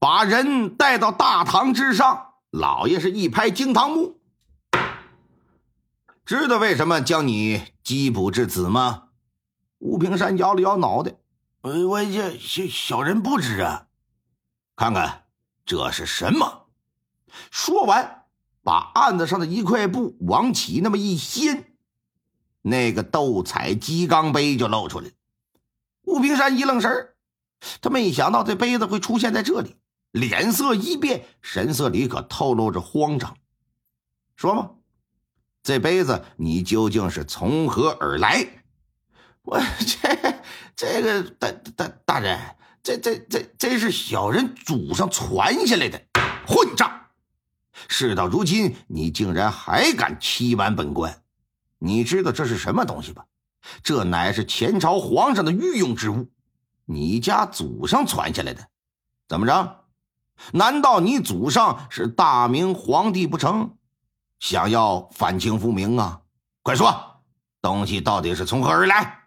把人带到大堂之上。老爷是一拍惊堂木，知道为什么将你缉捕至此吗？吴平山摇了摇脑袋，呃，我这小小人不知啊。看看这是什么？说完，把案子上的一块布往起那么一掀，那个斗彩鸡缸杯就露出来了。吴平山一愣神他没想到这杯子会出现在这里。脸色一变，神色里可透露着慌张。说吧，这杯子你究竟是从何而来？我这这个大大大人，这这这这是小人祖上传下来的。混账！事到如今，你竟然还敢欺瞒本官？你知道这是什么东西吧？这乃是前朝皇上的御用之物，你家祖上传下来的。怎么着？难道你祖上是大明皇帝不成？想要反清复明啊？快说，东西到底是从何而来？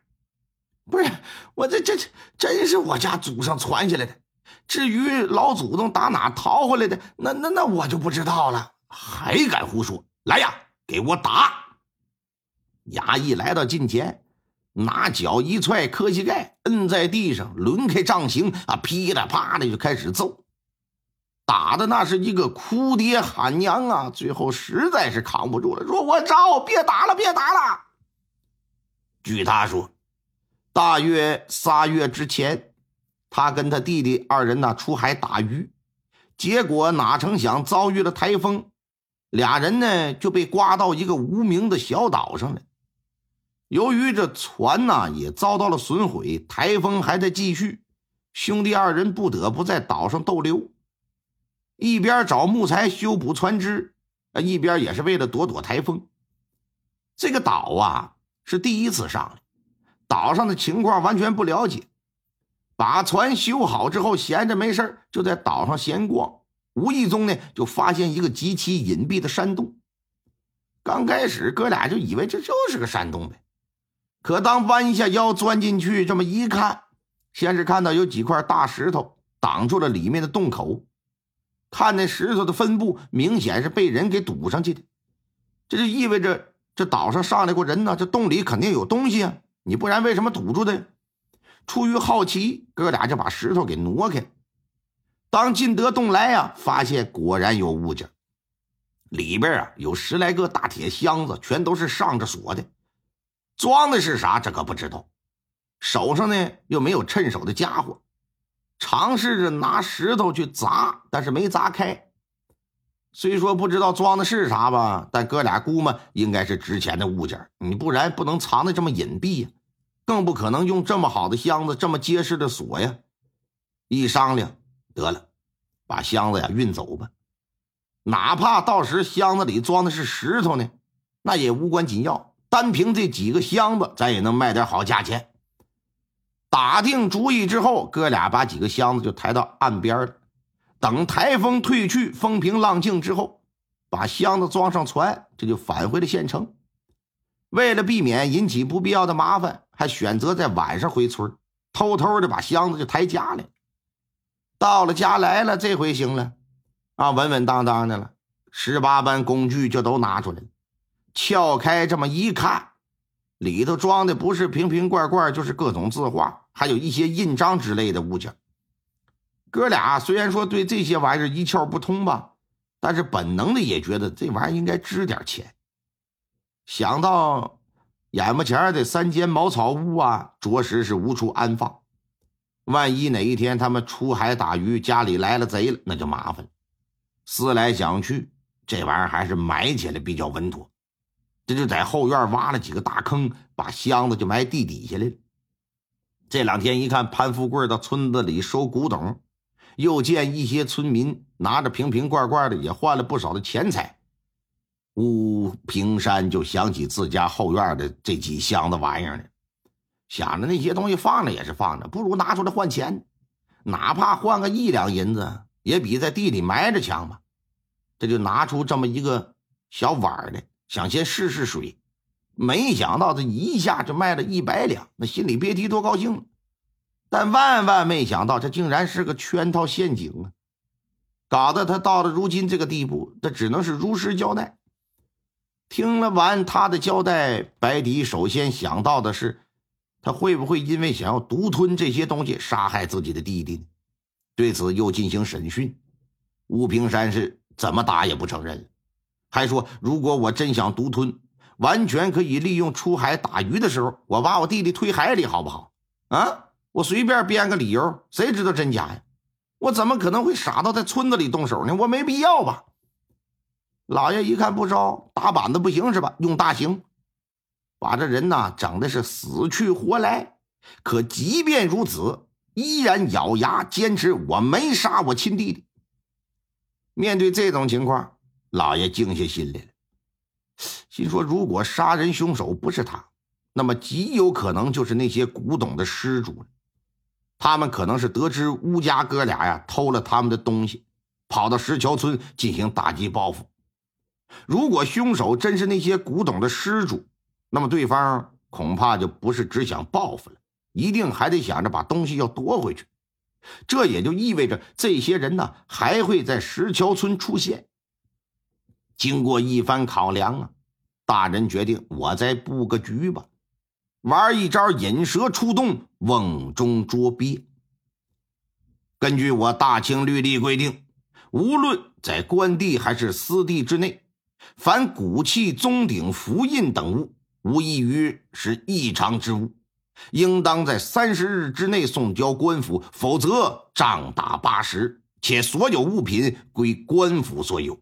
不是我这这这真是我家祖上传下来的。至于老祖宗打哪逃回来的，那那那我就不知道了。还敢胡说！来呀，给我打！衙役来到近前，拿脚一踹磕膝盖，摁在地上，抡开杖刑啊，噼里啪的就开始揍。打的那是一个哭爹喊娘啊！最后实在是扛不住了，说：“我招，别打了，别打了。”据他说，大约仨月之前，他跟他弟弟二人呢出海打鱼，结果哪成想遭遇了台风，俩人呢就被刮到一个无名的小岛上了。由于这船呢也遭到了损毁，台风还在继续，兄弟二人不得不在岛上逗留。一边找木材修补船只，一边也是为了躲躲台风。这个岛啊是第一次上来，岛上的情况完全不了解。把船修好之后，闲着没事就在岛上闲逛，无意中呢就发现一个极其隐蔽的山洞。刚开始哥俩就以为这就是个山洞呗，可当弯下腰钻进去，这么一看，先是看到有几块大石头挡住了里面的洞口。看那石头的分布，明显是被人给堵上去的，这就意味着这岛上上来过人呢。这洞里肯定有东西啊，你不然为什么堵住的？出于好奇，哥俩就把石头给挪开。当进得洞来呀，发现果然有物件，里边啊有十来个大铁箱子，全都是上着锁的，装的是啥？这可不知道。手上呢又没有趁手的家伙。尝试着拿石头去砸，但是没砸开。虽说不知道装的是啥吧，但哥俩估摸应该是值钱的物件。你不然不能藏的这么隐蔽呀，更不可能用这么好的箱子、这么结实的锁呀。一商量，得了，把箱子呀运走吧。哪怕到时箱子里装的是石头呢，那也无关紧要。单凭这几个箱子，咱也能卖点好价钱。打定主意之后，哥俩把几个箱子就抬到岸边了。等台风退去，风平浪静之后，把箱子装上船，这就返回了县城。为了避免引起不必要的麻烦，还选择在晚上回村，偷偷的把箱子就抬家来。到了家来了，这回行了，啊，稳稳当当的了，十八般工具就都拿出来了，撬开这么一看。里头装的不是瓶瓶罐罐，就是各种字画，还有一些印章之类的物件。哥俩虽然说对这些玩意儿一窍不通吧，但是本能的也觉得这玩意儿应该值点钱。想到眼巴前的三间茅草屋啊，着实是无处安放。万一哪一天他们出海打鱼，家里来了贼了，那就麻烦了。思来想去，这玩意儿还是埋起来比较稳妥。这就在后院挖了几个大坑，把箱子就埋地底下来了。这两天一看，潘富贵到村子里收古董，又见一些村民拿着瓶瓶罐罐的，也换了不少的钱财。吴平山就想起自家后院的这几箱子玩意儿了，想着那些东西放着也是放着，不如拿出来换钱，哪怕换个一两银子，也比在地里埋着强吧。这就拿出这么一个小碗来。想先试试水，没想到这一下就卖了一百两，那心里别提多高兴了。但万万没想到，这竟然是个圈套陷阱啊！搞得他到了如今这个地步，他只能是如实交代。听了完他的交代，白迪首先想到的是，他会不会因为想要独吞这些东西杀害自己的弟弟呢？对此又进行审讯。吴平山是怎么打也不承认，还说如果我真想独吞，完全可以利用出海打鱼的时候，我把我弟弟推海里，好不好？啊，我随便编个理由，谁知道真假呀？我怎么可能会傻到在村子里动手呢？我没必要吧？老爷一看不招，打板子不行是吧？用大刑，把这人呐整的是死去活来。可即便如此，依然咬牙坚持我没杀我亲弟弟。面对这种情况，老爷静下心来了，心说：如果杀人凶手不是他，那么极有可能就是那些古董的失主他们可能是得知乌家哥俩呀偷了他们的东西，跑到石桥村进行打击报复。如果凶手真是那些古董的失主，那么对方恐怕就不是只想报复了，一定还得想着把东西要夺回去。这也就意味着这些人呢还会在石桥村出现。经过一番考量啊，大人决定我再布个局吧，玩一招引蛇出洞，瓮中捉鳖。根据我大清律例规定，无论在官地还是私地之内。凡骨器、宗鼎、符印等物，无异于是异常之物，应当在三十日之内送交官府，否则杖打八十。且所有物品归官府所有。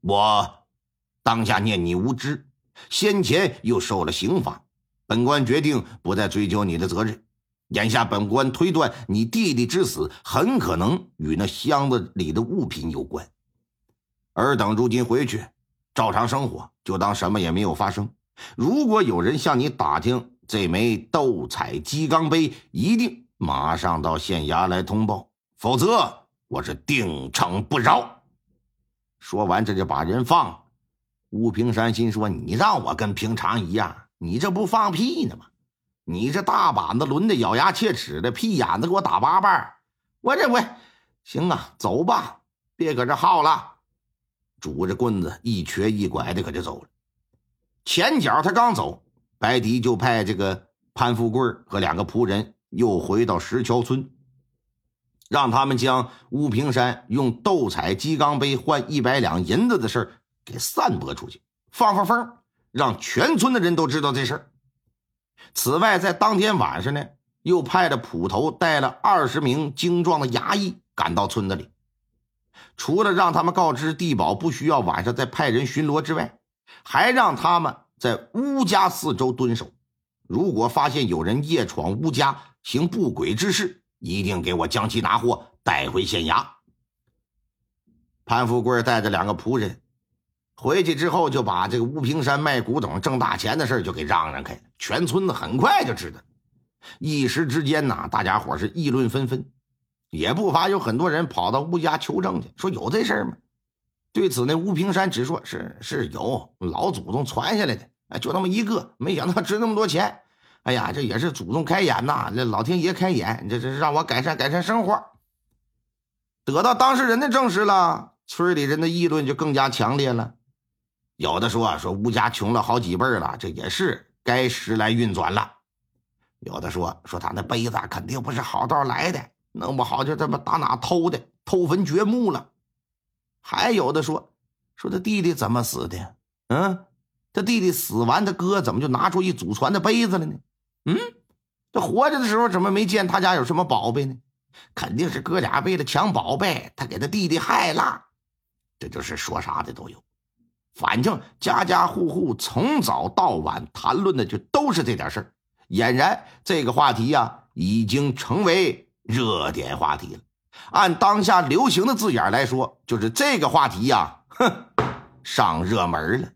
我当下念你无知，先前又受了刑罚，本官决定不再追究你的责任。眼下本官推断，你弟弟之死很可能与那箱子里的物品有关。尔等如今回去。照常生活，就当什么也没有发生。如果有人向你打听这枚斗彩鸡缸杯，一定马上到县衙来通报，否则我是定惩不饶。说完，这就把人放了。吴平山心说：“你让我跟平常一样，你这不放屁呢吗？你这大板子抡的咬牙切齿的，屁眼子给我打八瓣我这我行啊，走吧，别搁这耗了。”拄着棍子一瘸一拐的可就走了。前脚他刚走，白迪就派这个潘富贵和两个仆人又回到石桥村，让他们将乌平山用斗彩鸡缸杯换一百两银子的事给散播出去，放放风，让全村的人都知道这事儿。此外，在当天晚上呢，又派了捕头带了二十名精壮的衙役赶到村子里。除了让他们告知地保不需要晚上再派人巡逻之外，还让他们在乌家四周蹲守。如果发现有人夜闯乌家行不轨之事，一定给我将其拿货带回县衙。潘富贵带着两个仆人回去之后，就把这个乌平山卖古董挣大钱的事就给嚷嚷开了。全村子很快就知道，一时之间呐，大家伙是议论纷纷。也不乏有很多人跑到吴家求证去，说有这事儿吗？对此，那吴平山只说是是有老祖宗传下来的，哎，就那么一个，没想到值那么多钱。哎呀，这也是祖宗开眼呐，这老天爷开眼，这这让我改善改善生活。得到当事人的证实了，村里人的议论就更加强烈了。有的说说吴家穷了好几辈了，这也是该时来运转了。有的说说他那杯子肯定不是好道来的。弄不好就这么打哪偷的，偷坟掘墓了。还有的说，说他弟弟怎么死的？嗯，他弟弟死完，他哥怎么就拿出一祖传的杯子了呢？嗯，这活着的时候怎么没见他家有什么宝贝呢？肯定是哥俩为了抢宝贝，他给他弟弟害了。这就是说啥的都有，反正家家户户从早到晚谈论的就都是这点事儿。俨然这个话题呀，已经成为。热点话题了，按当下流行的字眼来说，就是这个话题呀，哼，上热门了。